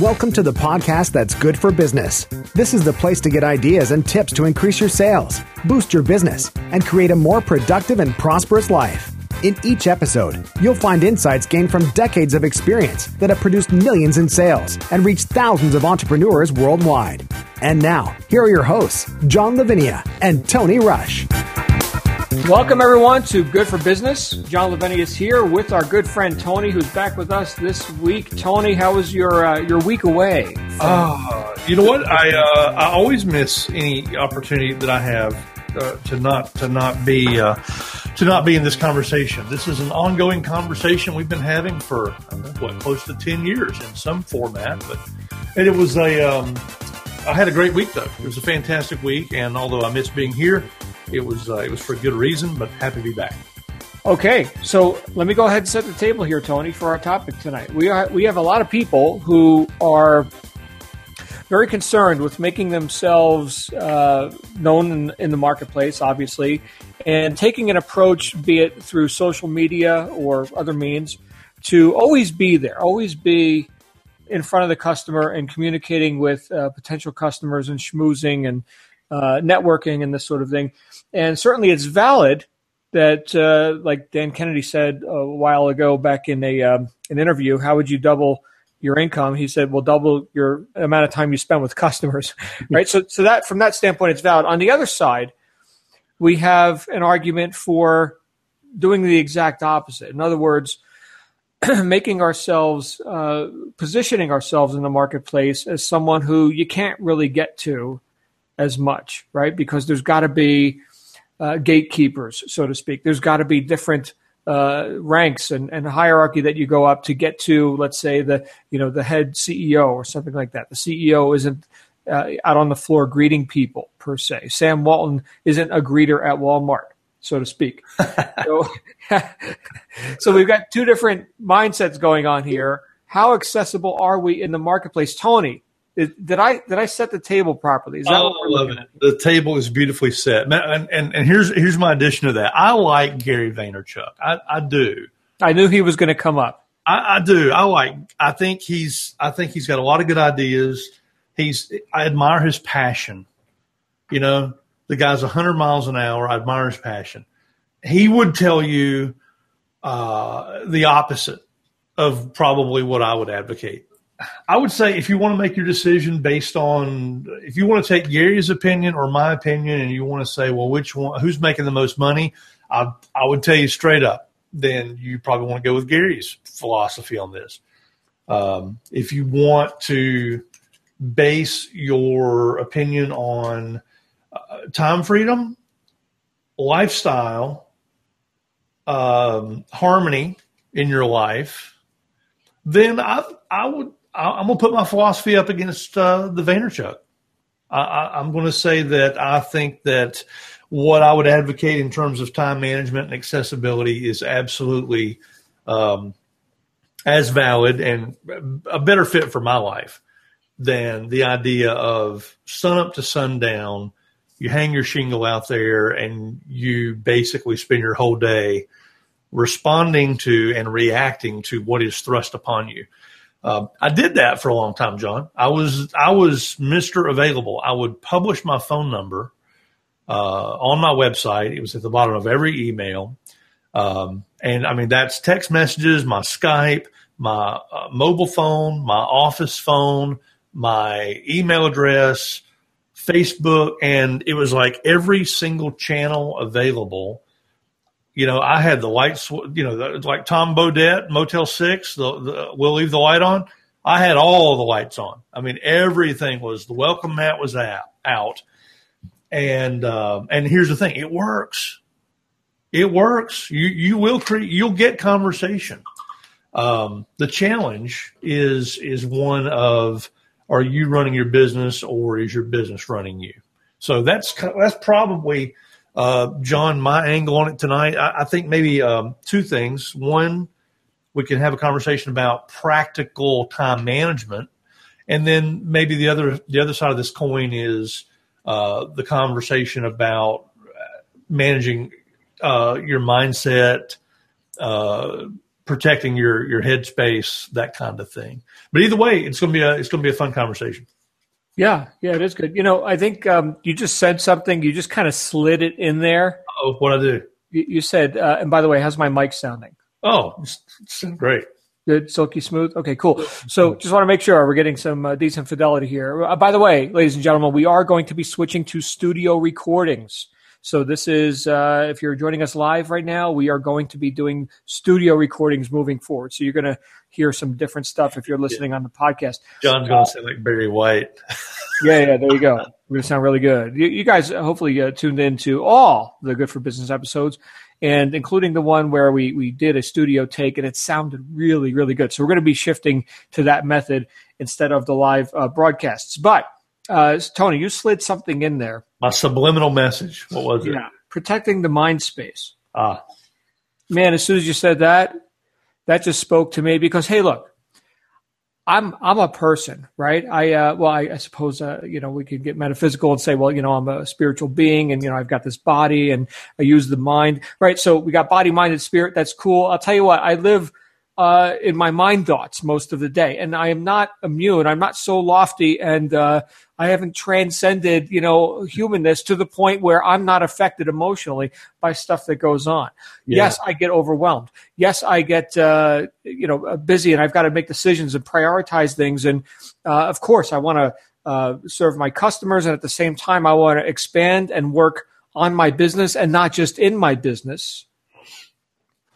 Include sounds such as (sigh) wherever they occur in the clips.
Welcome to the podcast that's good for business. This is the place to get ideas and tips to increase your sales, boost your business, and create a more productive and prosperous life. In each episode, you'll find insights gained from decades of experience that have produced millions in sales and reached thousands of entrepreneurs worldwide. And now, here are your hosts, John Lavinia and Tony Rush. Welcome, everyone, to Good for Business. John Lavinia is here with our good friend Tony, who's back with us this week. Tony, how was your uh, your week away? Uh, you know what? I uh, I always miss any opportunity that I have uh, to not to not be uh, to not be in this conversation. This is an ongoing conversation we've been having for what close to ten years in some format, but and it was a um, I had a great week though. It was a fantastic week, and although I miss being here, it was uh, it was for a good reason. But happy to be back. Okay, so let me go ahead and set the table here, Tony, for our topic tonight. We are we have a lot of people who are very concerned with making themselves uh, known in, in, the marketplace, obviously, and taking an approach, be it through social media or other means, to always be there, always be in front of the customer and communicating with uh, potential customers and schmoozing and uh, networking and this sort of thing. And certainly it's valid that, uh, like Dan Kennedy said a while ago back in a um, an interview, how would you double your income? He said, "Well, double your amount of time you spend with customers." (laughs) right. So, so that from that standpoint, it's valid. On the other side, we have an argument for doing the exact opposite. In other words, (clears throat) making ourselves, uh, positioning ourselves in the marketplace as someone who you can't really get to as much, right? Because there's got to be uh, gatekeepers, so to speak. There's got to be different uh, ranks and, and hierarchy that you go up to get to, let's say the you know the head CEO or something like that. The CEO isn't uh, out on the floor greeting people per se. Sam Walton isn't a greeter at Walmart, so to speak. (laughs) so, (laughs) so we've got two different mindsets going on here. How accessible are we in the marketplace, Tony? did I did I set the table properly? Is that oh, what we're looking at? The table is beautifully set. And, and, and here's here's my addition to that. I like Gary Vaynerchuk. I, I do. I knew he was going to come up. I, I, do. I like. I think he's. I think he's got a lot of good ideas. He's. I admire his passion. You know, the guy's 100 miles an hour. I admire his passion. He would tell you uh, the opposite of probably what I would advocate. I would say if you want to make your decision based on if you want to take Gary's opinion or my opinion, and you want to say, well, which one, who's making the most money, I I would tell you straight up. Then you probably want to go with Gary's philosophy on this. Um, if you want to base your opinion on uh, time freedom, lifestyle, um, harmony in your life, then I I would I'm going to put my philosophy up against uh, the Vaynerchuk. I, am going to say that I think that what I would advocate in terms of time management and accessibility is absolutely um, as valid and a better fit for my life than the idea of sun up to sundown. You hang your shingle out there and you basically spend your whole day responding to and reacting to what is thrust upon you. Um, I did that for a long time, John. I was I was Mister Available. I would publish my phone number uh, on my website. It was at the bottom of every email, um, and I mean that's text messages, my Skype, my uh, mobile phone, my office phone, my email address, Facebook, and it was like every single channel available you know, I had the lights, you know, like Tom Bodett, Motel Six, the, the, we'll leave the light on. I had all the lights on. I mean, everything was the welcome mat was out, out. and um, and here's the thing, it works. It works. You you will create. You'll get conversation. Um, the challenge is is one of are you running your business or is your business running you? So that's that's probably uh, John, my angle on it tonight, I, I think maybe um, two things. One, we can have a conversation about practical time management, and then maybe the other the other side of this coin is uh, the conversation about managing uh, your mindset, uh, protecting your your headspace, that kind of thing. But either way, it's gonna be a it's gonna be a fun conversation. Yeah, yeah, it is good. You know, I think um, you just said something. You just kind of slid it in there. Oh, what I do? You, you said, uh, and by the way, how's my mic sounding? Oh, it's, it's great. Good, silky smooth. Okay, cool. So, just want to make sure we're getting some uh, decent fidelity here. Uh, by the way, ladies and gentlemen, we are going to be switching to studio recordings. So this is, uh, if you're joining us live right now, we are going to be doing studio recordings moving forward. So you're going to hear some different stuff if you're listening on the podcast. John's going to sound like Barry White. (laughs) yeah, yeah, there you go. We're going to sound really good. You, you guys hopefully uh, tuned into all the Good for Business episodes and including the one where we, we did a studio take and it sounded really, really good. So we're going to be shifting to that method instead of the live uh, broadcasts. But uh, Tony, you slid something in there. My subliminal message. What was it? Yeah, protecting the mind space. Ah, man, as soon as you said that, that just spoke to me because hey, look, I'm I'm a person, right? I uh, well, I, I suppose uh, you know we could get metaphysical and say, well, you know, I'm a spiritual being, and you know, I've got this body, and I use the mind, right? So we got body, mind, and spirit. That's cool. I'll tell you what, I live uh, in my mind thoughts most of the day, and I am not immune. I'm not so lofty and uh, I haven't transcended, you know, humanness to the point where I'm not affected emotionally by stuff that goes on. Yeah. Yes, I get overwhelmed. Yes, I get, uh, you know, uh, busy and I've got to make decisions and prioritize things. And uh, of course, I want to uh, serve my customers, and at the same time, I want to expand and work on my business and not just in my business.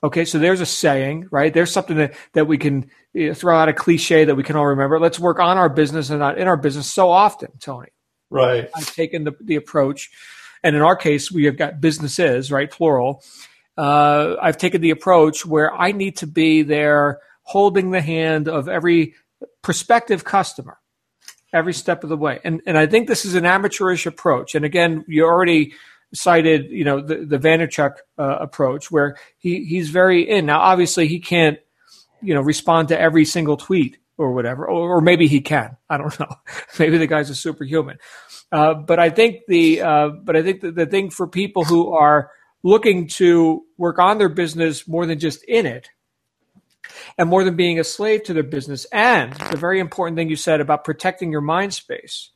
Okay, so there's a saying, right? There's something that, that we can you know, throw out a cliche that we can all remember. Let's work on our business and not in our business so often, Tony. Right. I've taken the, the approach, and in our case, we have got businesses, right, plural. Uh, I've taken the approach where I need to be there holding the hand of every prospective customer every step of the way. And, and I think this is an amateurish approach. And again, you already cited, you know, the, the Vaynerchuk uh, approach where he, he's very in. Now, obviously, he can't, you know, respond to every single tweet or whatever, or, or maybe he can. I don't (laughs) know. maybe the guy's a superhuman. Uh, but I think the, uh, but I think the, the thing for people who are looking to work on their business more than just in it, and more than being a slave to their business, and the very important thing you said about protecting your mind space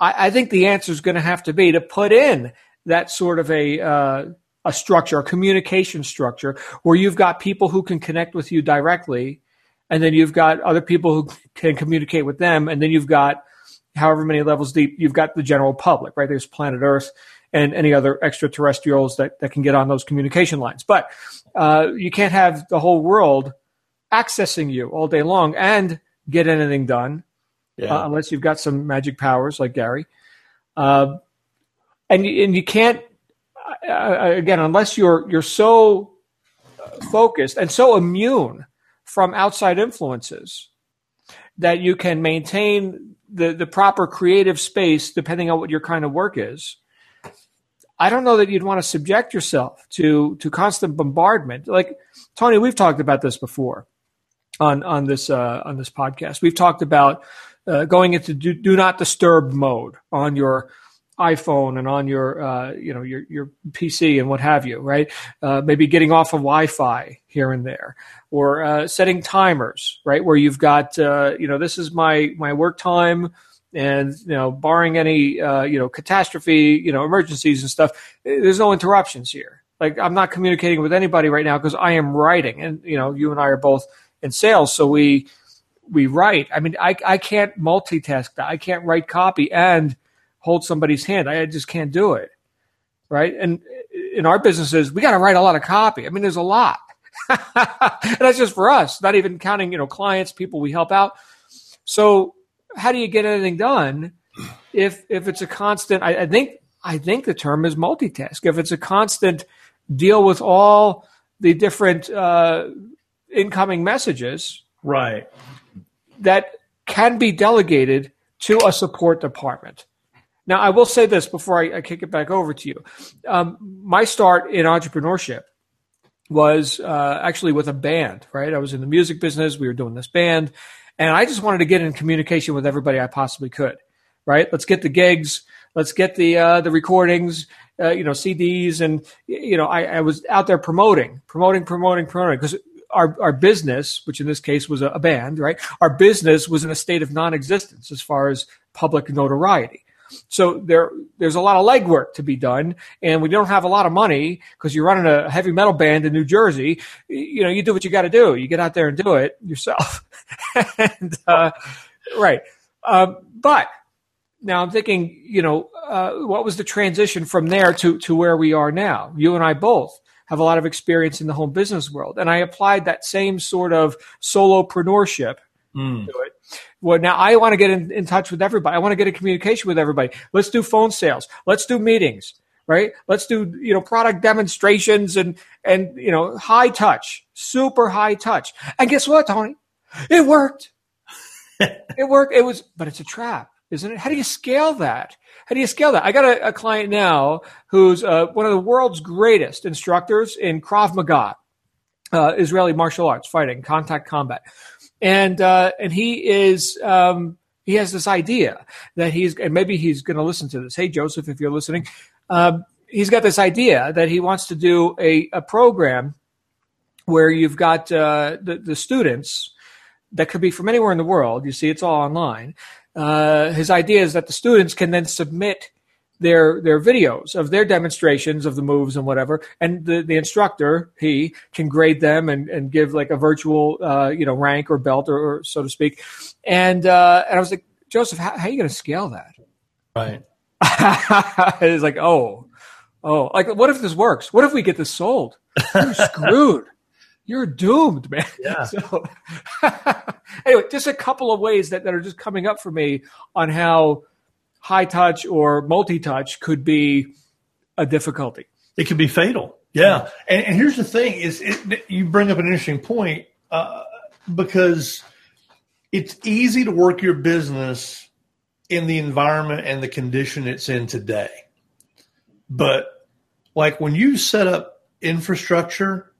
I, I think the answer is going to have to be to put in that sort of a uh, a structure, a communication structure, where you've got people who can connect with you directly, and then you've got other people who can communicate with them, and then you've got however many levels deep, you've got the general public, right? There's planet Earth and any other extraterrestrials that, that can get on those communication lines. But uh, you can't have the whole world accessing you all day long and get anything done yeah. uh, unless you've got some magic powers like Gary. Uh, and and you can't uh, again unless you're you're so focused and so immune from outside influences that you can maintain the the proper creative space depending on what your kind of work is. I don't know that you'd want to subject yourself to to constant bombardment. Like Tony, we've talked about this before on on this uh, on this podcast. We've talked about uh, going into do, do, not disturb mode on your iPhone and on your uh, you know your your PC and what have you, right? Uh, maybe getting off of Wi-Fi here and there, or uh, setting timers, right? Where you've got uh, you know this is my my work time, and you know barring any uh, you know catastrophe, you know emergencies and stuff, there's no interruptions here. Like I'm not communicating with anybody right now because I am writing, and you know you and I are both in sales, so we we write. I mean, I, I can't multitask. I can't write copy and hold somebody's hand. I just can't do it. Right. And in our businesses, we got to write a lot of copy. I mean, there's a lot. and (laughs) that's just for us, not even counting, you know, clients, people we help out. So how do you get anything done if, if it's a constant, I, I think, I think the term is multitask. If it's a constant deal with all the different, uh, incoming messages. Right that can be delegated to a support department. Now, I will say this before I, I kick it back over to you. Um, my start in entrepreneurship was uh, actually with a band, right? I was in the music business. We were doing this band, and I just wanted to get in communication with everybody I possibly could, right? Let's get the gigs. Let's get the uh, the recordings, uh, you know, CDs, and you know, I, I was out there promoting, promoting, promoting, promoting because our, our business, which in this case was a, a band, right? Our business was in a state of non-existence as far as public notoriety. So there, there's a lot of legwork to be done, and we don't have a lot of money because you're running a heavy metal band in New Jersey. You know, you do what you got to do. You get out there and do it yourself. (laughs) and, uh, right. Um, but now I'm thinking, you know, uh, what was the transition from there to, to where we are now? You and I both have a lot of experience in the home business world. And I applied that same sort of solopreneurship mm. to it. Well, now I want to get in, in touch with everybody. I want to get in communication with everybody. Let's do phone sales. Let's do meetings, right? Let's do, you know, product demonstrations and, and, you know, high touch, super high touch. And guess what, Tony? It worked. (laughs) it worked. It was, but it's a trap isn't it? How do you scale that? How do you scale that? I got a, a client now who's uh, one of the world's greatest instructors in Krav Maga, uh, Israeli martial arts, fighting, contact combat, and uh, and he is. Um, he has this idea that he's, and maybe he's going to listen to this. Hey, Joseph, if you're listening, um, he's got this idea that he wants to do a, a program where you've got uh, the, the students that could be from anywhere in the world. You see, it's all online uh, his idea is that the students can then submit their their videos of their demonstrations of the moves and whatever, and the, the instructor he can grade them and, and give like a virtual uh, you know rank or belt or, or so to speak, and uh, and I was like Joseph, how, how are you going to scale that? Right. (laughs) it's like oh oh like what if this works? What if we get this sold? You're (laughs) screwed you're doomed, man. (laughs) Yeah. So, (laughs) anyway, just a couple of ways that, that are just coming up for me on how high touch or multi touch could be a difficulty. It could be fatal. Yeah. And, and here's the thing is it, you bring up an interesting point uh, because it's easy to work your business in the environment and the condition it's in today. But like when you set up infrastructure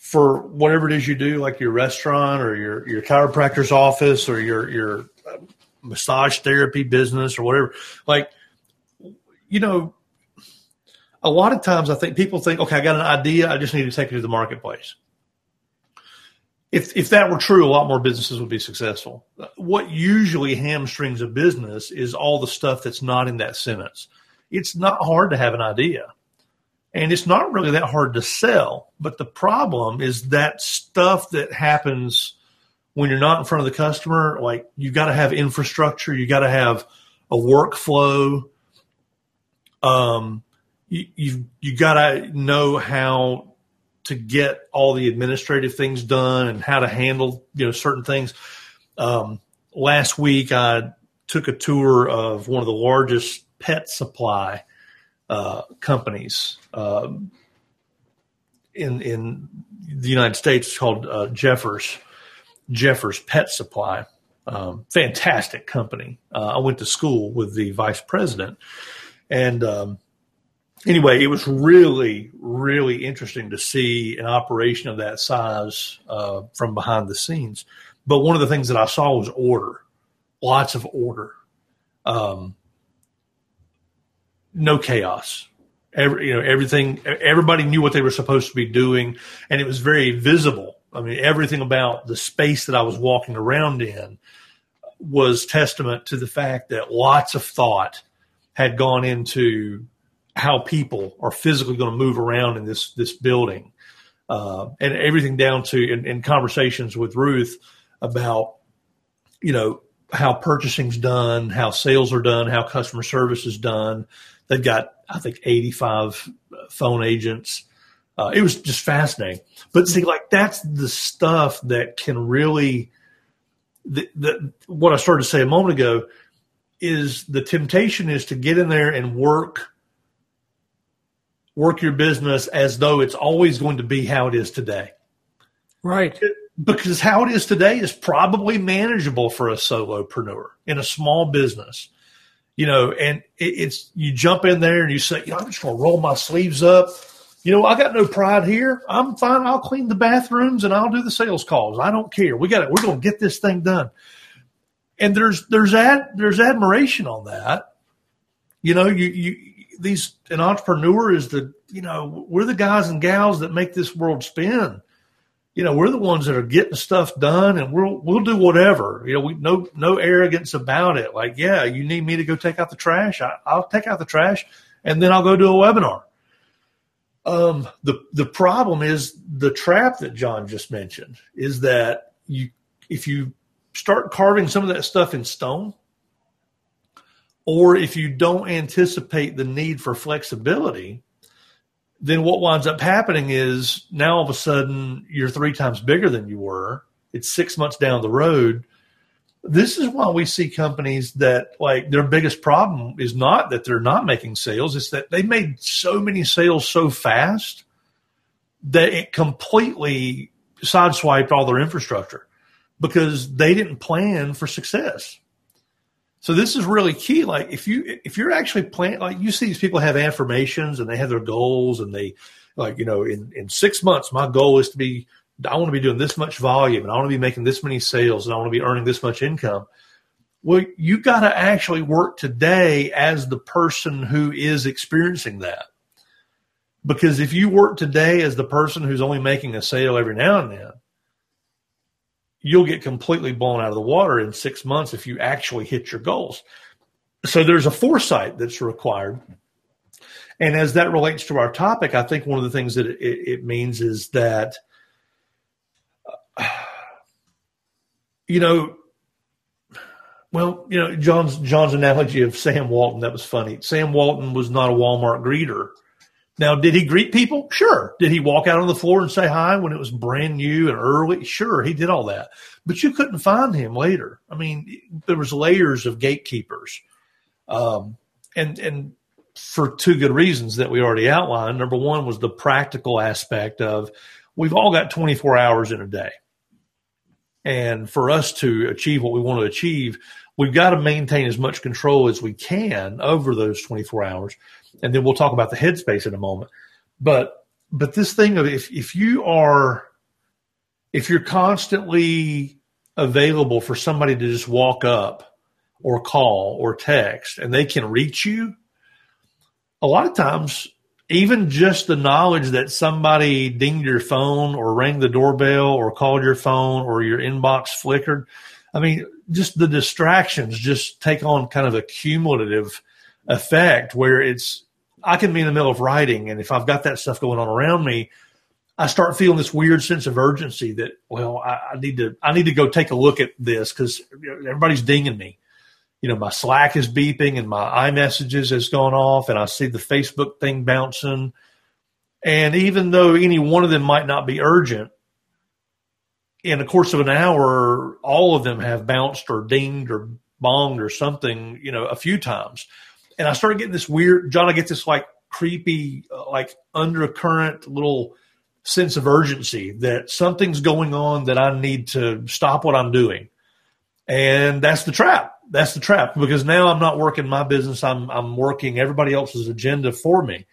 for whatever it is you do, like your restaurant or your your chiropractor's office or your your uh, massage therapy business or whatever. Like, you know, a lot of times I think people think, okay, I got an idea, I just need to take it to the marketplace. If if that were true, a lot more businesses would be successful. What usually hamstrings a business is all the stuff that's not in that sentence. It's not hard to have an idea and it's not really that hard to sell. But the problem is that stuff that happens when you're not in front of the customer. Like you got to have infrastructure, you got to have a workflow. Um, you you, you got to know how to get all the administrative things done and how to handle you know certain things. Um, last week I took a tour of one of the largest pet supply uh, companies um, in in the United States. Called uh, Jeffers Jeffers Pet Supply. Um, fantastic company. Uh, I went to school with the vice president, and um, anyway, it was really really interesting to see an operation of that size uh, from behind the scenes. But one of the things that I saw was order, lots of order. Um, no chaos. Every, you know, everything, everybody knew what they were supposed to be doing, and it was very visible. I mean, everything about the space that I was walking around in was testament to the fact that lots of thought had gone into how people are physically going to move around in this this building, uh, and everything down to in, in conversations with Ruth about you know how purchasing's done, how sales are done, how customer service is done, They've got, I think, 85 phone agents. Uh, it was just fascinating. But see, like that's the stuff that can really, the, the, what I started to say a moment ago is the temptation is to get in there and work work your business as though it's always going to be how it is today. Right. Because how it is today is probably manageable for a solopreneur in a small business you know, and it, it's you jump in there and you say, you know, I'm just going to roll my sleeves up. You know, I got no pride here. I'm fine. I'll clean the bathrooms and I'll do the sales calls. I don't care. We got it. We're going to get this thing done. And there's there's ad there's admiration on that. You know, you you these an entrepreneur is the you know we're the guys and gals that make this world spin. You know, we're the ones that are getting stuff done and we'll, we'll do whatever, you know, we no, no arrogance about it. Like, yeah, you need me to go take out the trash. I, I'll take out the trash and then I'll go do a webinar. Um, the, the problem is the trap that John just mentioned is that you, if you start carving some of that stuff in stone, or if you don't anticipate the need for flexibility, then what winds up happening is now all of a sudden you're three times bigger than you were. It's six months down the road. This is why we see companies that like their biggest problem is not that they're not making sales, it's that they made so many sales so fast that it completely sideswiped all their infrastructure because they didn't plan for success. So this is really key. Like if you if you're actually planning, like you see these people have affirmations and they have their goals and they like you know in in six months my goal is to be I want to be doing this much volume and I want to be making this many sales and I want to be earning this much income. Well, you got to actually work today as the person who is experiencing that. Because if you work today as the person who's only making a sale every now and then, you'll get completely blown out of the water in six months if you actually hit your goals. So there's a foresight that's required. And as that relates to our topic, I think one of the things that it, it means is that, (sighs) you know, well, you know, John's John's analogy of Sam Walton that was funny. Sam Walton was not a Walmart greeter now, did he greet people? Sure. Did he walk out on the floor and say hi when it was brand new and early? Sure, he did all that. But you couldn't find him later. I mean, there was layers of gatekeepers. Um, and and for two good reasons that we already outlined. Number one was the practical aspect of we've all got 24 hours in a day. And for us to achieve what we want to achieve, we've got to maintain as much control as we can over those 24 hours and then we'll talk about the headspace in a moment. But but this thing of if if you are if you're constantly available for somebody to just walk up or call or text and they can reach you, a lot of times even just the knowledge that somebody dinged your phone or rang the doorbell or called your phone or your inbox flickered. I mean, just the distractions just take on kind of a cumulative effect where it's I can be in the middle of writing, and if I've got that stuff going on around me, I start feeling this weird sense of urgency that well, I, I need to I need to go take a look at this because everybody's dinging me. You know, my Slack is beeping and my iMessages has gone off, and I see the Facebook thing bouncing. And even though any one of them might not be urgent, in the course of an hour, all of them have bounced or dinged or bonged or something, you know, a few times and I started getting this weird, John, I get this like creepy, uh, like undercurrent little sense of urgency that something's going on that I need to stop what I'm doing. And that's the trap. That's the trap because now I'm not working my business. I'm, I'm working everybody else's agenda for me.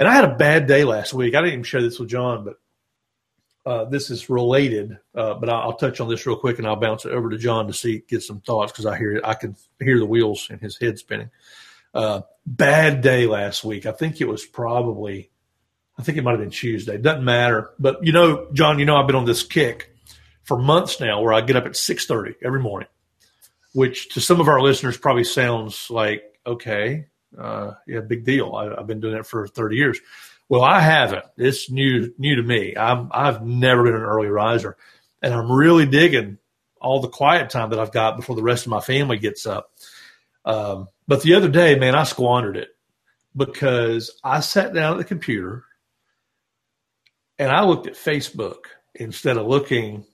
And I had a bad day last week. I didn't even share this with John, but uh, this is related, uh, but I'll, touch on this real quick and I'll bounce it over to John to see get some thoughts because I hear I can hear the wheels in his head spinning. Uh, bad day last week. I think it was probably, I think it might have been Tuesday. Doesn't matter. But you know, John, you know I've been on this kick for months now where I get up at six thirty every morning, which to some of our listeners probably sounds like okay, uh, yeah, big deal. I, I've been doing it for thirty years well, I haven't. It's new new to me. I'm I've never been an early riser, and I'm really digging all the quiet time that I've got before the rest of my family gets up. Um, but the other day, man, I squandered it because I sat down at the computer and I looked at Facebook instead of looking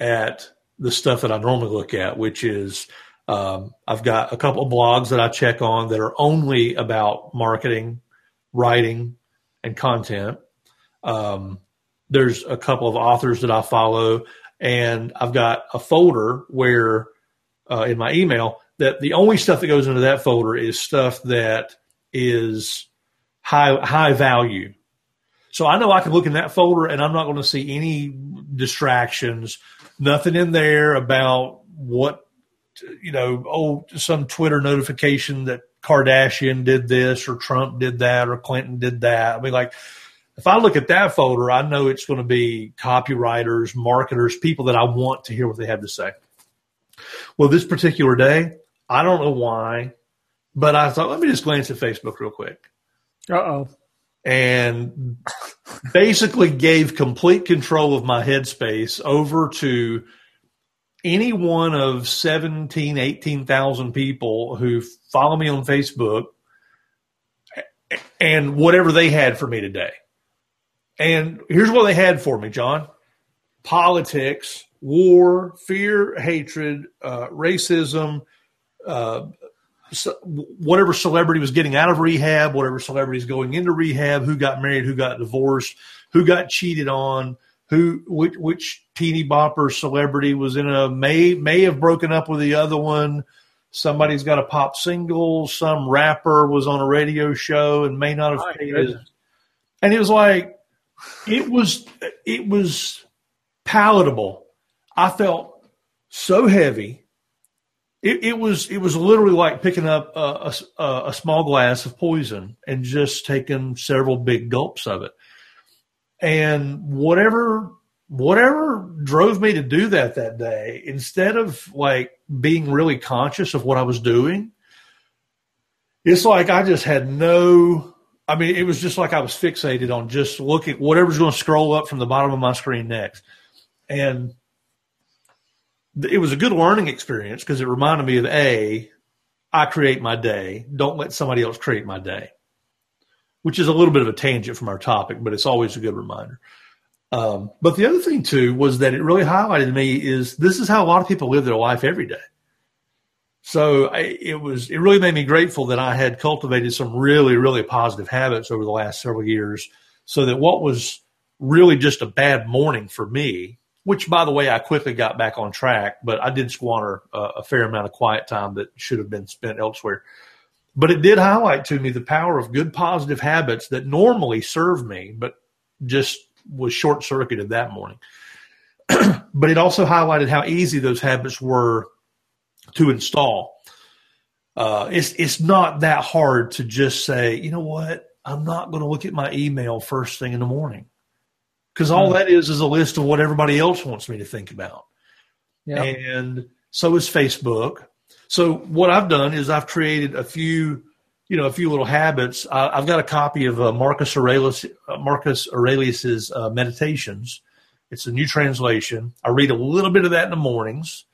at the stuff that I normally look at, which is um, I've got a couple of blogs that I check on that are only about marketing, writing, and content. Um, there's a couple of authors that I follow, and I've got a folder where uh, in my email that the only stuff that goes into that folder is stuff that is high high value. So I know I can look in that folder and I'm not going to see any distractions, nothing in there about what you know, oh, some Twitter notification that Kardashian did this or Trump did that or Clinton did that. I mean, like, if I look at that folder, I know it's going to be copywriters, marketers, people that I want to hear what they have to say. Well, this particular day, I don't know why, but I thought, let me just glance at Facebook real quick. Uh oh. And basically gave complete control of my headspace over to any one of 17, 18,000 people who follow me on Facebook and whatever they had for me today. And here's what they had for me, John politics, war, fear, hatred, uh, racism, uh, so whatever celebrity was getting out of rehab, whatever celebrity is going into rehab, who got married, who got divorced, who got cheated on, who which, which teeny bopper celebrity was in a may may have broken up with the other one. Somebody's got a pop single. Some rapper was on a radio show and may not have paid his. And it was like, it was it was palatable. I felt so heavy. It, it was it was literally like picking up a, a, a small glass of poison and just taking several big gulps of it. And whatever whatever drove me to do that that day, instead of like being really conscious of what I was doing, it's like I just had no. I mean, it was just like I was fixated on just looking whatever's going to scroll up from the bottom of my screen next, and it was a good learning experience because it reminded me of a I create my day. Don't let somebody else create my day which is a little bit of a tangent from our topic, but it's always a good reminder. Um, but the other thing too was that it really highlighted to me is this is how a lot of people live their life every day. So I, it was it really made me grateful that I had cultivated some really really positive habits over the last several years, so that what was really just a bad morning for me, which by the way I quickly got back on track, but I did squander a, a fair amount of quiet time that should have been spent elsewhere. But it did highlight to me the power of good positive habits that normally serve me, but just was short circuited that morning. (clears throat) but it also highlighted how easy those habits were to install. Uh, it's it's not that hard to just say, you know what, I'm not going to look at my email first thing in the morning, because all mm. that is is a list of what everybody else wants me to think about. Yep. And so is Facebook. So what I've done is I've created a few, you know, a few little habits. I, have got a copy of uh, Marcus Aurelius, uh, Marcus Aurelius's uh, Meditations. It's a new translation. I read a little bit of that in the mornings,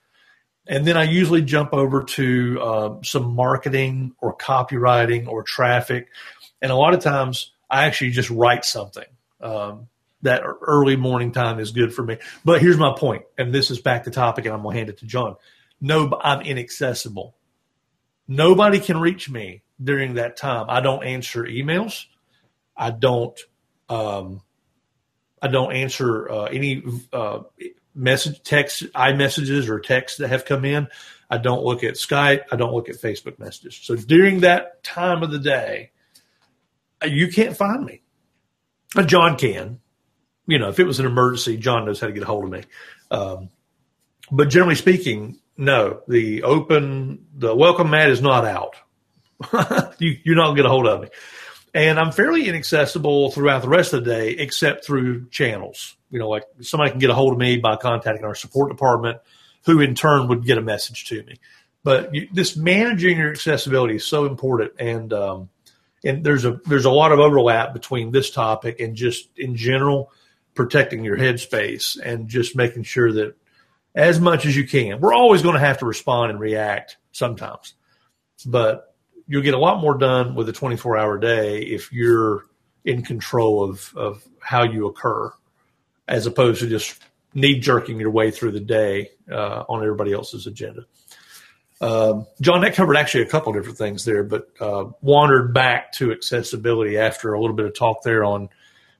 and then I usually jump over to uh, some marketing or copywriting or traffic, and a lot of times I actually just write something. Um, that early morning time is good for me. But here's my point, and this is back to topic, and I'm gonna hand it to John no, I'm inaccessible. Nobody can reach me during that time. I don't answer emails. I don't. Um, I don't answer uh, any uh, message, text, iMessages or texts that have come in. I don't look at Skype. I don't look at Facebook messages. So during that time of the day, uh, you can't find me. John can. You know, if it was an emergency, John knows how to get a hold of me. Um, but generally speaking, no, the open, the welcome mat is not out. (laughs) you, you're not going to get a hold of me. And I'm fairly inaccessible throughout the rest of the day, except through channels. You know, like somebody can get a hold of me by contacting our support department, who in turn would get a message to me. But you, this managing your accessibility is so important, and um, and there's a there's a lot of overlap between this topic and just in general protecting your headspace and just making sure that as much as you can. We're always going to have to respond and react sometimes, but you'll get a lot more done with a 24 hour day if you're in control of, of how you occur as opposed to just knee jerking your way through the day uh, on everybody else's agenda. Um, John, that covered actually a couple different things there, but uh, wandered back to accessibility after a little bit of talk there on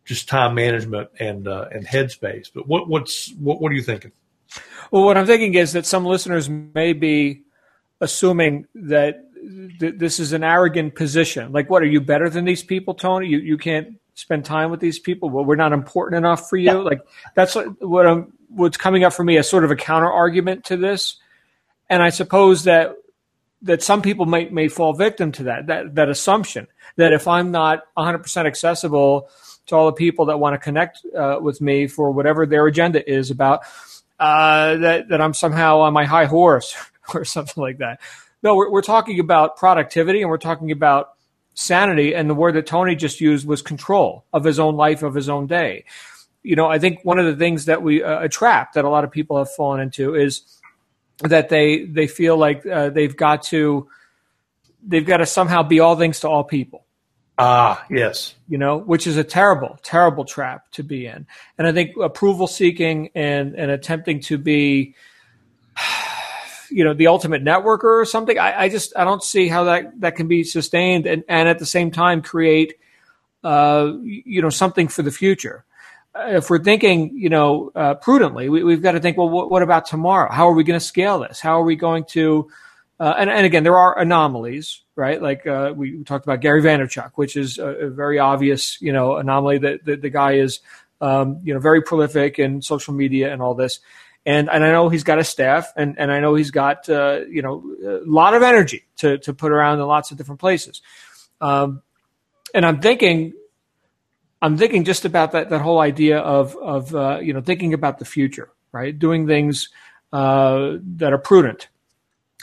just time management and uh, and headspace. But what what's what, what are you thinking? Well, what I'm thinking is that some listeners may be assuming that th- this is an arrogant position. Like, what are you better than these people, Tony? You you can't spend time with these people. Well, we're not important enough for you. Yeah. Like, that's what I'm. What's coming up for me as sort of a counter argument to this, and I suppose that that some people may may fall victim to that that that assumption that if I'm not 100% accessible to all the people that want to connect uh, with me for whatever their agenda is about uh, that that I'm somehow on my high horse (laughs) or something like that. No, we're, we're talking about productivity and we're talking about sanity. And the word that Tony just used was control of his own life, of his own day. You know, I think one of the things that we uh, a trap that a lot of people have fallen into is that they they feel like uh, they've got to they've got to somehow be all things to all people. Ah, yes. You know, which is a terrible, terrible trap to be in. And I think approval seeking and and attempting to be (sighs) you know the ultimate networker or something I, I, just i don't see how that that can be sustained and, and at the same time create uh, you know something for the future uh, if we're thinking you know uh, prudently we, have got to think well what, what, about tomorrow how are we going to scale this how are we going to uh, and, and again there are anomalies right like uh, we talked about gary vaynerchuk which is a, a very obvious you know anomaly that, that the guy is um, you know very prolific in social media and all this and and I know he's got a staff, and and I know he's got uh, you know a lot of energy to to put around in lots of different places. Um, and I'm thinking, I'm thinking just about that that whole idea of of uh, you know thinking about the future, right? Doing things uh, that are prudent.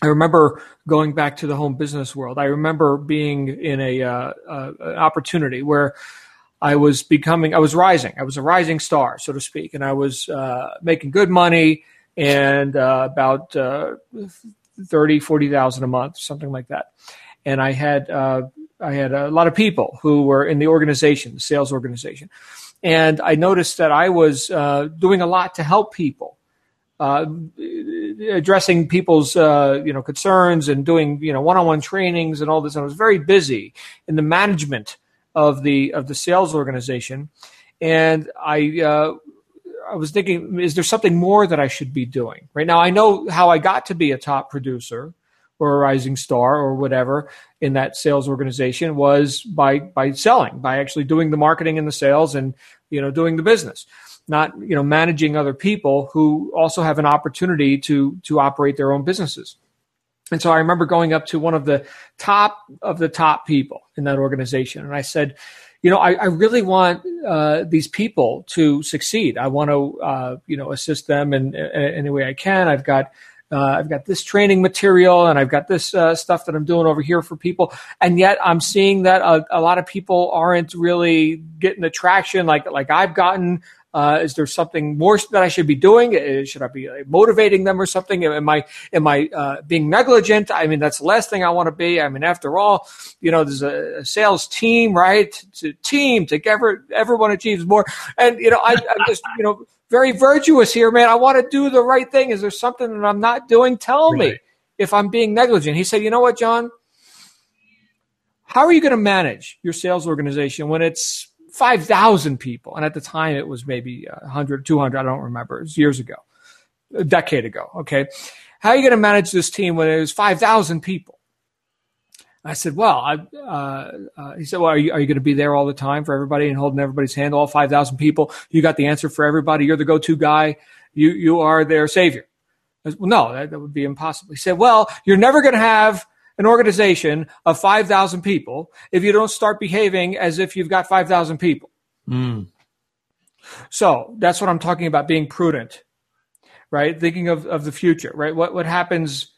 I remember going back to the home business world. I remember being in a uh, uh, an opportunity where I was becoming, I was rising. I was a rising star, so to speak, and I was uh, making good money and uh, about uh, 30, 40,000 a month, something like that. And I had, uh, I had a lot of people who were in the organization, the sales organization. And I noticed that I was uh, doing a lot to help people. Uh, addressing people's uh, you know concerns and doing you know one-on-one trainings and all this. And I was very busy in the management of the of the sales organization, and I uh, I was thinking, is there something more that I should be doing right now? I know how I got to be a top producer or a rising star or whatever in that sales organization was by by selling, by actually doing the marketing and the sales and you know doing the business not you know managing other people who also have an opportunity to to operate their own businesses and so I remember going up to one of the top of the top people in that organization, and I said, you know, I, I really want uh, these people to succeed. I want to, uh, you know, assist them in, in, any way I can. I've got, uh, I've got this training material, and I've got this uh, stuff that I'm doing over here for people. And yet, I'm seeing that a, a lot of people aren't really getting the traction like like I've gotten. Uh, is there something more that I should be doing? Uh, should I be uh, motivating them or something? Am I am I uh, being negligent? I mean, that's the last thing I want to be. I mean, after all, you know, there's a, a sales team, right? It's a team together. Everyone achieves more, and you know, I, I'm just you know very virtuous here, man. I want to do the right thing. Is there something that I'm not doing? Tell right. me if I'm being negligent. He said, you know what, John. How are you going to manage your sales organization when it's 5,000 people. And at the time, it was maybe 100, 200. I don't remember. It was years ago, a decade ago. Okay. How are you going to manage this team when it was 5,000 people? I said, well, I, uh, uh, he said, well, are you, are you going to be there all the time for everybody and holding everybody's hand, all 5,000 people? You got the answer for everybody. You're the go-to guy. You, you are their savior. Said, well, no, that, that would be impossible. He said, well, you're never going to have an organization of 5,000 people if you don't start behaving as if you've got 5,000 people. Mm. So that's what I'm talking about being prudent, right? Thinking of, of the future, right? What, what happens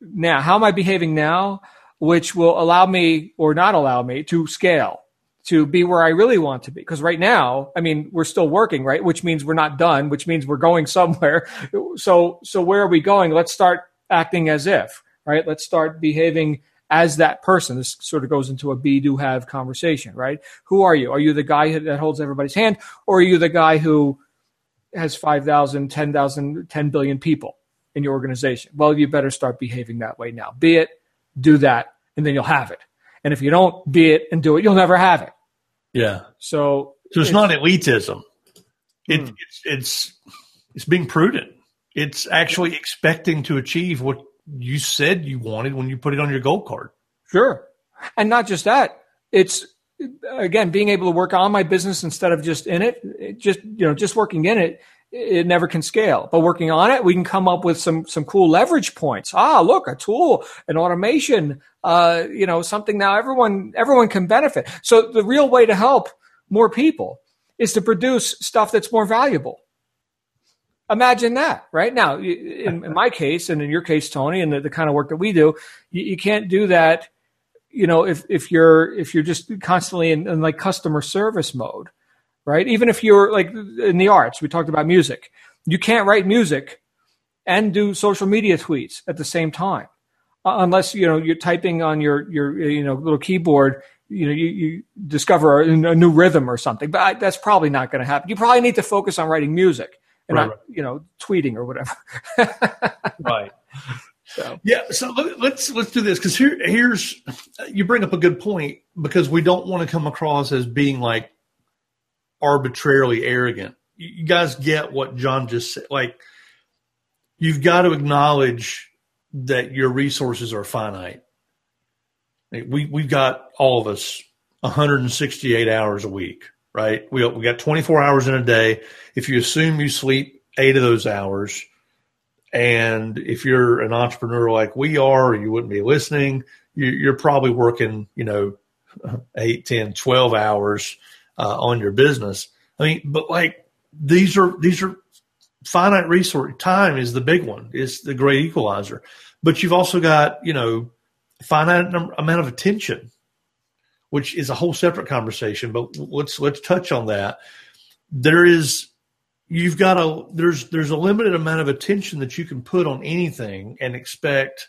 now? How am I behaving now? Which will allow me or not allow me to scale to be where I really want to be. Because right now, I mean, we're still working, right? Which means we're not done, which means we're going (laughs) somewhere. So, so where are we going? Let's start acting as if, right? Let's start behaving as that person. This sort of goes into a be, do, have conversation, right? Who are you? Are you the guy that holds everybody's hand, or are you the guy who has 5,000, 10,000, 10 billion people in your organization? Well, you better start behaving that way now. Be it, do that, and then you'll have it. And if you don't be it and do it, you'll never have it. Yeah. So, so it's, it's not elitism. It, hmm. it's, it's, it's being prudent. It's actually expecting to achieve what you said you wanted when you put it on your gold card. Sure. And not just that, it's again being able to work on my business instead of just in it, it just you know just working in it it never can scale but working on it we can come up with some some cool leverage points ah look a tool an automation uh you know something now everyone everyone can benefit so the real way to help more people is to produce stuff that's more valuable. Imagine that, right? Now, in, in my case, and in your case, Tony, and the, the kind of work that we do, you, you, can't do that. You know, if if you're if you're just constantly in, in like customer service mode, right? Even if you're like in the arts, we talked about music. You can't write music and do social media tweets at the same time, uh, unless you know you're typing on your your you know little keyboard you know, you, you discover a, a, new rhythm or something, but I, that's probably not going to happen. You probably need to focus on writing music and right, not, right. you know, tweeting or whatever. (laughs) right. So. Yeah. So let's, let's do this. Cause here, here's, you bring up a good point because we don't want to come across as being like arbitrarily arrogant. You guys get what John just said. Like you've got to acknowledge that your resources are finite we we've got all of us 168 hours a week, right? We we got 24 hours in a day. If you assume you sleep eight of those hours, and if you're an entrepreneur like we are, you wouldn't be listening. You, are probably working, you know, (laughs) 8, 10, 12 hours uh, on your business. I mean, but like these are these are finite resource. Time is the big one. It's the great equalizer. But you've also got, you know, finite amount of attention, which is a whole separate conversation. But let's let's touch on that. There is you've got a there's there's a limited amount of attention that you can put on anything and expect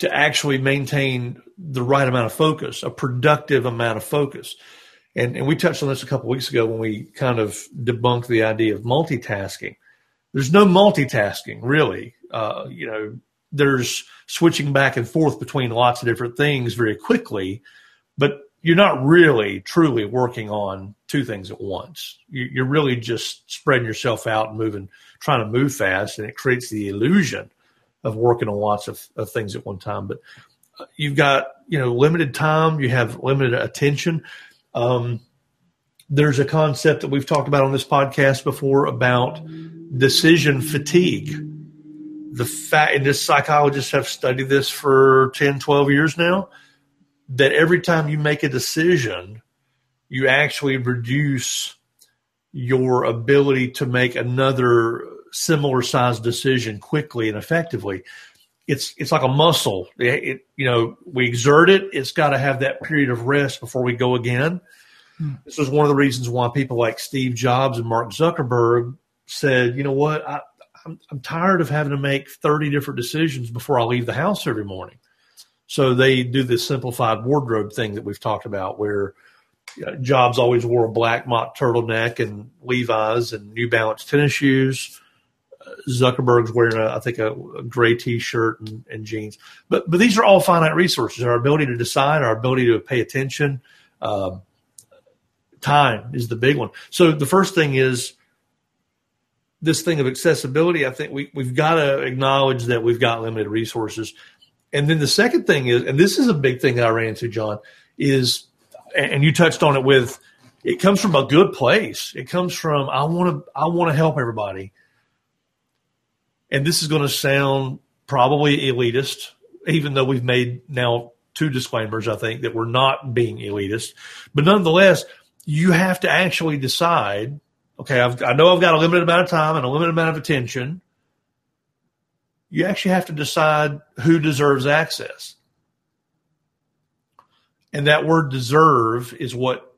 to actually maintain the right amount of focus, a productive amount of focus. And, and we touched on this a couple weeks ago when we kind of debunked the idea of multitasking. There's no multitasking really. Uh, you know, there's switching back and forth between lots of different things very quickly, but you're not really truly working on two things at once. You're really just spreading yourself out and moving, trying to move fast, and it creates the illusion of working on lots of, of things at one time. But uh, you've got you know limited time, you have limited attention. Um, there's a concept that we've talked about on this podcast before about decision fatigue the fact, and this psychologists have studied this for 10, 12 years now, that every time you make a decision, you actually reduce your ability to make another similar sized decision quickly and effectively. It's it's like a muscle. It, it, you know we exert it. It's got to have that period of rest before we go again. Hmm. This is one of the reasons why people like Steve Jobs and Mark Zuckerberg said, you know what, I, I'm, I'm tired of having to make 30 different decisions before I leave the house every morning. So they do this simplified wardrobe thing that we've talked about where Jobs always wore a black mock turtleneck and Levi's and New Balance tennis shoes. Zuckerberg's wearing, a, I think, a, a gray T-shirt and, and, jeans. But but these are all finite resources. Our ability to decide, our ability to pay attention, um, time is the big one. So the first thing is this thing of accessibility, I think we, we've got to acknowledge that we've got limited resources. And then the second thing is, and this is a big thing I ran into, John, is, and you touched on it with, it comes from a good place. It comes from I want to I want to help everybody. And this is going to sound probably elitist, even though we've made now two disclaimers. I think that we're not being elitist, but nonetheless, you have to actually decide okay, I've, I know I've got a limited amount of time and a limited amount of attention. You actually have to decide who deserves access. And that word deserve is what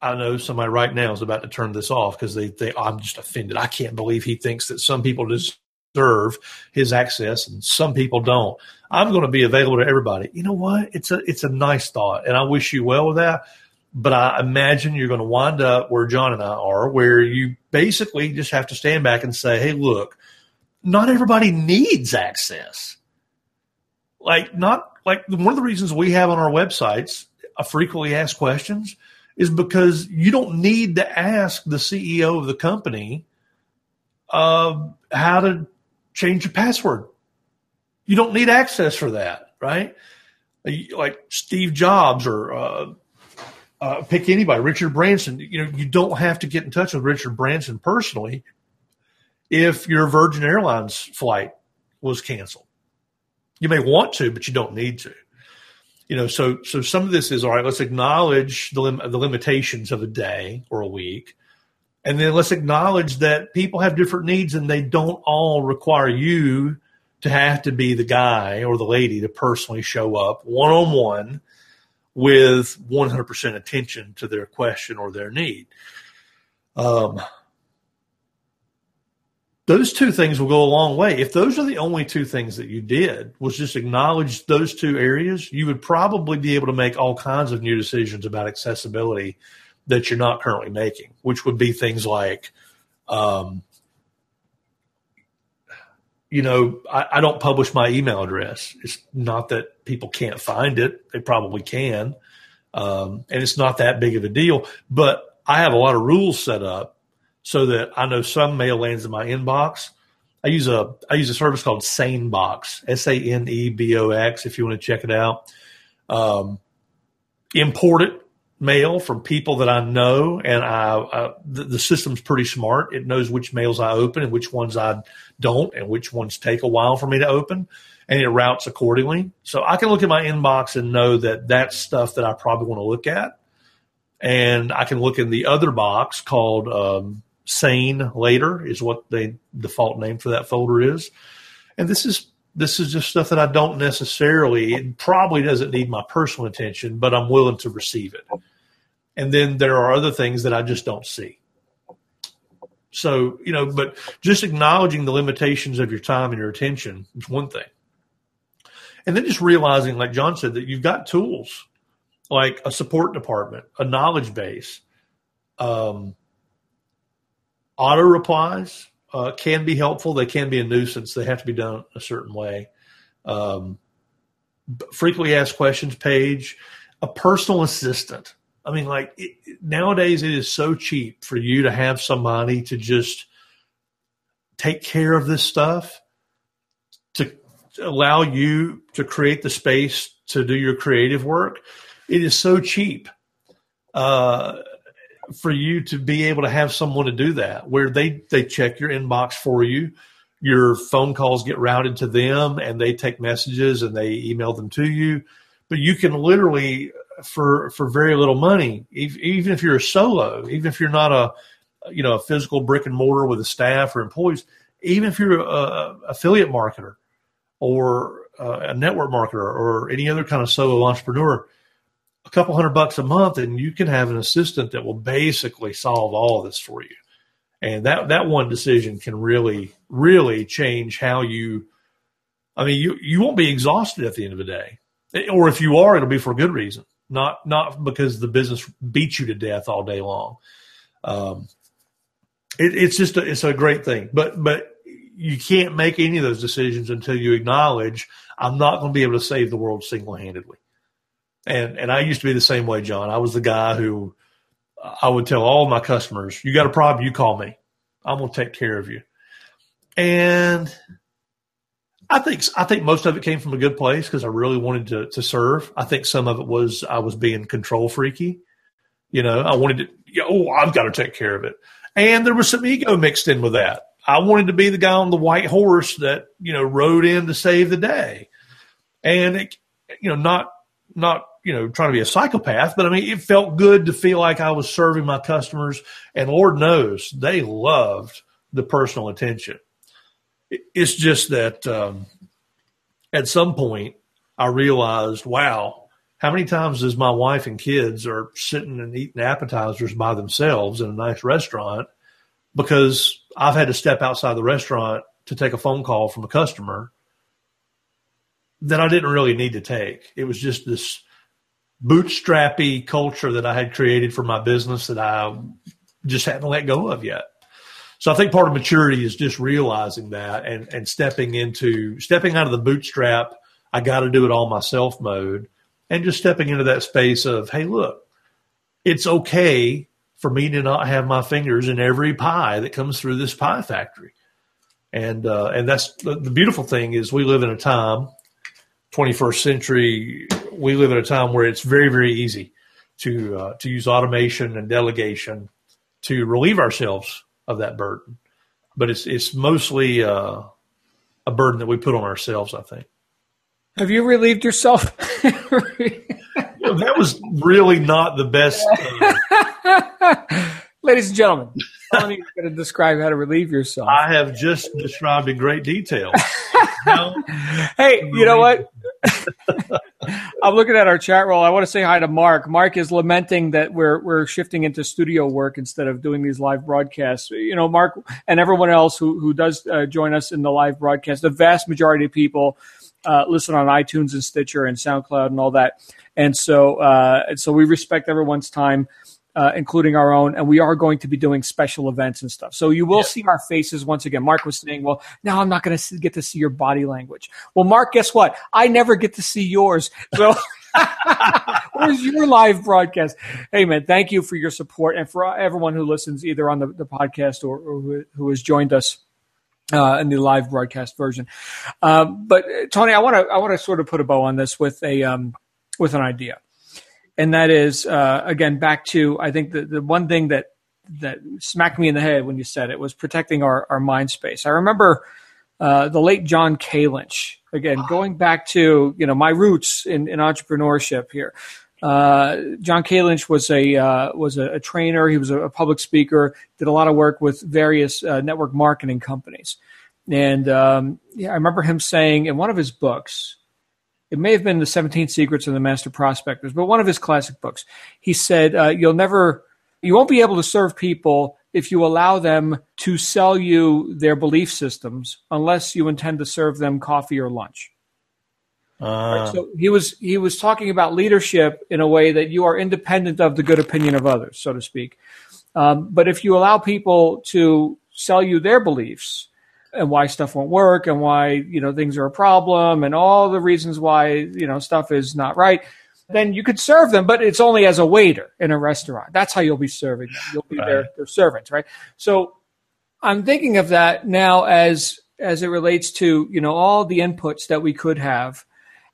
I know somebody right now is about to turn this off because they, they, I'm just offended. I can't believe he thinks that some people deserve his access and some people don't. I'm going to be available to everybody. You know what? It's a, it's a nice thought and I wish you well with that but I imagine you're going to wind up where John and I are, where you basically just have to stand back and say, hey, look, not everybody needs access. Like, not like one of the reasons we have on our websites a frequently asked questions is because you don't need to ask the CEO of the company uh, how to change your password. You don't need access for that, right? Like Steve Jobs or uh, uh, pick anybody, Richard Branson. You know, you don't have to get in touch with Richard Branson personally if your Virgin Airlines flight was canceled. You may want to, but you don't need to. you know, so so some of this is all right. Let's acknowledge the lim- the limitations of a day or a week, and then let's acknowledge that people have different needs, and they don't all require you to have to be the guy or the lady to personally show up one on one with 100% attention to their question or their need. Um, those two things will go a long way. If those are the only two things that you did was just acknowledge those two areas, you would probably be able to make all kinds of new decisions about accessibility that you're not currently making, which would be things like, um, you know, I, I, don't publish my email address. It's not that people can't find it; they probably can, um, and it's not that big of a deal. But I have a lot of rules set up so that I know some mail lands in my inbox. I use a I use a service called SaneBox, S A N E B O X. If you want to check it out, um, imported mail from people that I know, and I, the, the, system's pretty smart. It knows which mails I open and which ones I don't, and which ones take a while for me to open, and it routes accordingly. So I can look at my inbox and know that that's stuff that I probably want to look at, and I can look in the other box called um, sane later is what the default name for that folder is. And this is this is just stuff that I don't necessarily it probably doesn't need my personal attention, but I'm willing to receive it. And then there are other things that I just don't see. So, you know, but just acknowledging the limitations of your time and your attention is one thing. And then just realizing, like John said, that you've got tools like a support department, a knowledge base, um, Auto replies uh, can be helpful. They can be a nuisance. They have to be done a certain way. Um, frequently asked questions page, a personal assistant. I mean, like it, nowadays, it is so cheap for you to have somebody to just take care of this stuff, to allow you to create the space to do your creative work. It is so cheap. Uh, for you to be able to have someone to do that where they they check your inbox for you your phone calls get routed to them and they take messages and they email them to you but you can literally for for very little money even if you're a solo even if you're not a you know a physical brick and mortar with a staff or employees even if you're a, affiliate marketer or uh, a network marketer or any other kind of solo entrepreneur a couple hundred bucks a month and you can have an assistant that will basically solve all this for you. And that, that one decision can really, really change how you, I mean, you, you won't be exhausted at the end of the day. Or if you are, it'll be for a good reason, not, not because the business beats you to death all day long. Um, it, it's just, a, it's a great thing, but, but you can't make any of those decisions until you acknowledge I'm not going to be able to save the world single handedly. And and I used to be the same way, John. I was the guy who I would tell all my customers, "You got a problem? You call me. I'm going to take care of you." And I think I think most of it came from a good place because I really wanted to to serve. I think some of it was I was being control freaky. You know, I wanted to. Oh, I've got to take care of it, and there was some ego mixed in with that. I wanted to be the guy on the white horse that you know rode in to save the day, and it, you know, not not you know, trying to be a psychopath, but I mean, it felt good to feel like I was serving my customers. And Lord knows they loved the personal attention. It's just that um, at some point I realized, wow, how many times does my wife and kids are sitting and eating appetizers by themselves in a nice restaurant because I've had to step outside the restaurant to take a phone call from a customer that I didn't really need to take. It was just this bootstrappy culture that I had created for my business that I just hadn't let go of yet. So I think part of maturity is just realizing that and, and stepping into stepping out of the bootstrap, I got to do it all myself mode and just stepping into that space of, Hey, look, it's okay for me to not have my fingers in every pie that comes through this pie factory. And, uh, and that's the beautiful thing is we live in a time 21st century, we live in a time where it's very, very easy to uh, to use automation and delegation to relieve ourselves of that burden. But it's it's mostly uh, a burden that we put on ourselves. I think. Have you relieved yourself? (laughs) That was really not the best. Uh, (laughs) Ladies and gentlemen, Tony's going to describe how to relieve yourself. I have just described in great detail. (laughs) hey, you know what? (laughs) I'm looking at our chat roll. I want to say hi to Mark. Mark is lamenting that we're we're shifting into studio work instead of doing these live broadcasts. You know, Mark and everyone else who who does uh, join us in the live broadcast. The vast majority of people uh, listen on iTunes and Stitcher and SoundCloud and all that. And so, uh, so we respect everyone's time uh, including our own, and we are going to be doing special events and stuff. So you will see our faces once again. Mark was saying, "Well, now I'm not going to get to see your body language." Well, Mark, guess what? I never get to see yours. So. (laughs) Where's your live broadcast? Hey, man, thank you for your support and for everyone who listens either on the, the podcast or, or who, who, has joined us uh, in the live broadcast version. Um, but Tony, I want to I want to sort of put a bow on this with a um, with an idea and that is uh, again back to I think the, the one thing that that smacked me in the head when you said it was protecting our, our mind space. I remember uh, the late John Kalench. Again, going back to you know my roots in, in entrepreneurship here. Uh, John Kalench was a uh, was a, a, trainer. He was a, a, public speaker. Did a lot of work with various uh, network marketing companies. And um, yeah, I remember him saying in one of his books, it may have been the 17 Secrets of the Master Prospectors, but one of his classic books. He said, uh, "You'll never, you won't be able to serve people if you allow them to sell you their belief systems, unless you intend to serve them coffee or lunch." Uh. Right? So he was he was talking about leadership in a way that you are independent of the good opinion of others, so to speak. Um, but if you allow people to sell you their beliefs, and why stuff won't work and why you know things are a problem and all the reasons why you know stuff is not right then you could serve them but it's only as a waiter in a restaurant. That's how you'll be serving them. You'll be right. their, their servants right? So i'm thinking of that now as as it relates to you know all the inputs that we could have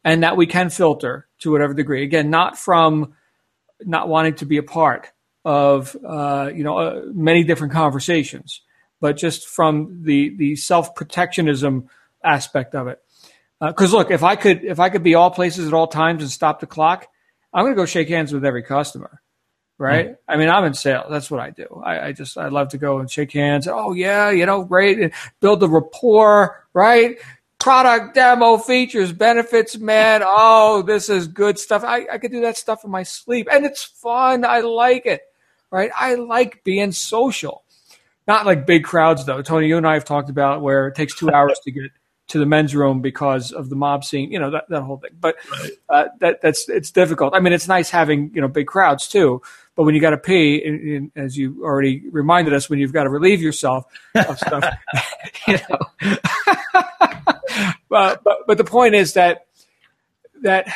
and that we can filter to whatever degree. Again not from not wanting to be a part of uh, you know uh, many different conversations but just from the the self protectionism aspect of it. Because uh, look, if I could if I could be all places at all times and stop the clock, I'm going to go shake hands with every customer, right? Mm. I mean, I'm in sales. That's what I do. I, I, just I love to go and shake hands. Oh yeah, you know, great, and build the rapport, right? Product demo features, benefits, man. Oh, this is good stuff. I, I could do that stuff in my sleep, and it's fun. I like it, right? I like being social. Not like big crowds though. Tony, you and I have talked about where it takes two hours to get to the men's room because of the mob scene, you know, that, that whole thing. But right. uh, that that's it's difficult. I mean, it's nice having you know big crowds too, but when you got to pee, and, and as you already reminded us, when you've got to relieve yourself of stuff, (laughs) you know. (laughs) but, but but the point is that that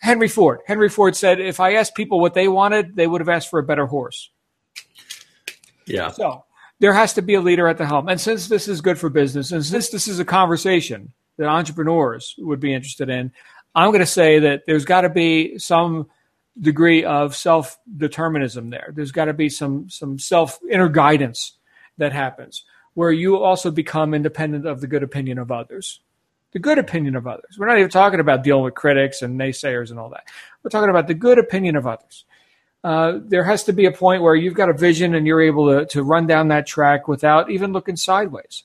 Henry Ford, Henry Ford said, if I asked people what they wanted, they would have asked for a better horse. Yeah. So there has to be a leader at the helm. And since this is good for business, and since this is a conversation that entrepreneurs would be interested in, I'm going to say that there's got to be some degree of self determinism there. There's got to be some some self inner guidance that happens where you also become independent of the good opinion of others. The good opinion of others. We're not even talking about dealing with critics and naysayers and all that. We're talking about the good opinion of others. Uh, there has to be a point where you've got a vision and you're able to, to run down that track without even looking sideways,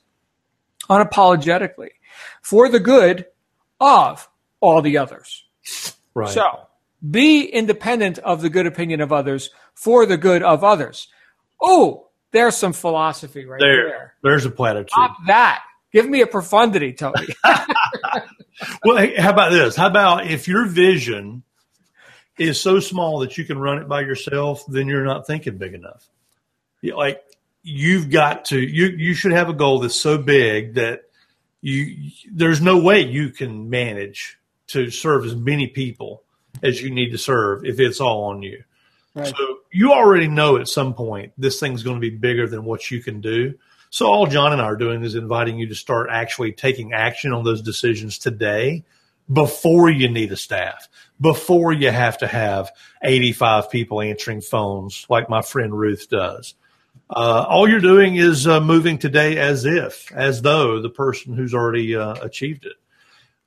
unapologetically, for the good of all the others. Right. So be independent of the good opinion of others for the good of others. Oh, there's some philosophy right there. there. There's a platitude. Stop that. Give me a profundity, Tony. (laughs) well, hey, how about this? How about if your vision is so small that you can run it by yourself, then you're not thinking big enough. Like you've got to, you you should have a goal that's so big that you there's no way you can manage to serve as many people as you need to serve if it's all on you. Right. So you already know at some point this thing's going to be bigger than what you can do. So all John and I are doing is inviting you to start actually taking action on those decisions today before you need a staff, before you have to have 85 people answering phones like my friend Ruth does. Uh, all you're doing is uh, moving today as if, as though the person who's already uh, achieved it.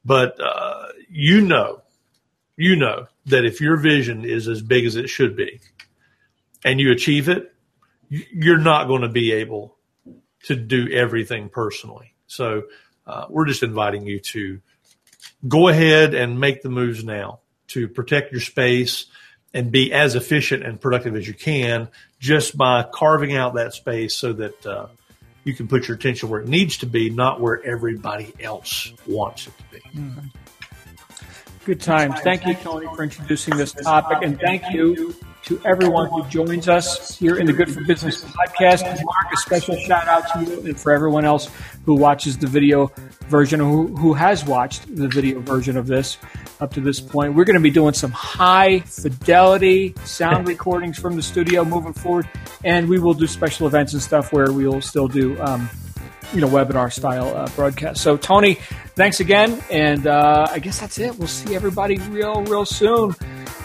But uh, you know, you know that if your vision is as big as it should be and you achieve it, you're not going to be able to do everything personally. So uh, we're just inviting you to go ahead and make the moves now to protect your space and be as efficient and productive as you can just by carving out that space so that uh, you can put your attention where it needs to be, not where everybody else wants it to be. Mm-hmm. Good times. Thank you, Tony, for introducing this topic, and thank you to everyone who joins us here in the Good for Business podcast. Mark, a special shout out to you and for everyone else who watches the video version, who, who has watched the video version of this up to this point. We're going to be doing some high fidelity sound (laughs) recordings from the studio moving forward, and we will do special events and stuff where we will still do. Um, you know, webinar style uh, broadcast. So, Tony, thanks again, and uh, I guess that's it. We'll see everybody real, real soon.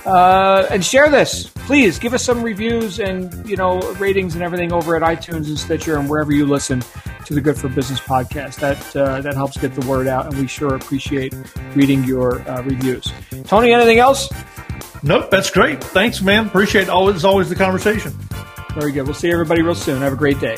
Uh, and share this, please. Give us some reviews and you know ratings and everything over at iTunes and Stitcher and wherever you listen to the Good for Business podcast. That uh, that helps get the word out, and we sure appreciate reading your uh, reviews. Tony, anything else? Nope, that's great. Thanks, man. Appreciate always always the conversation. Very good. We'll see everybody real soon. Have a great day.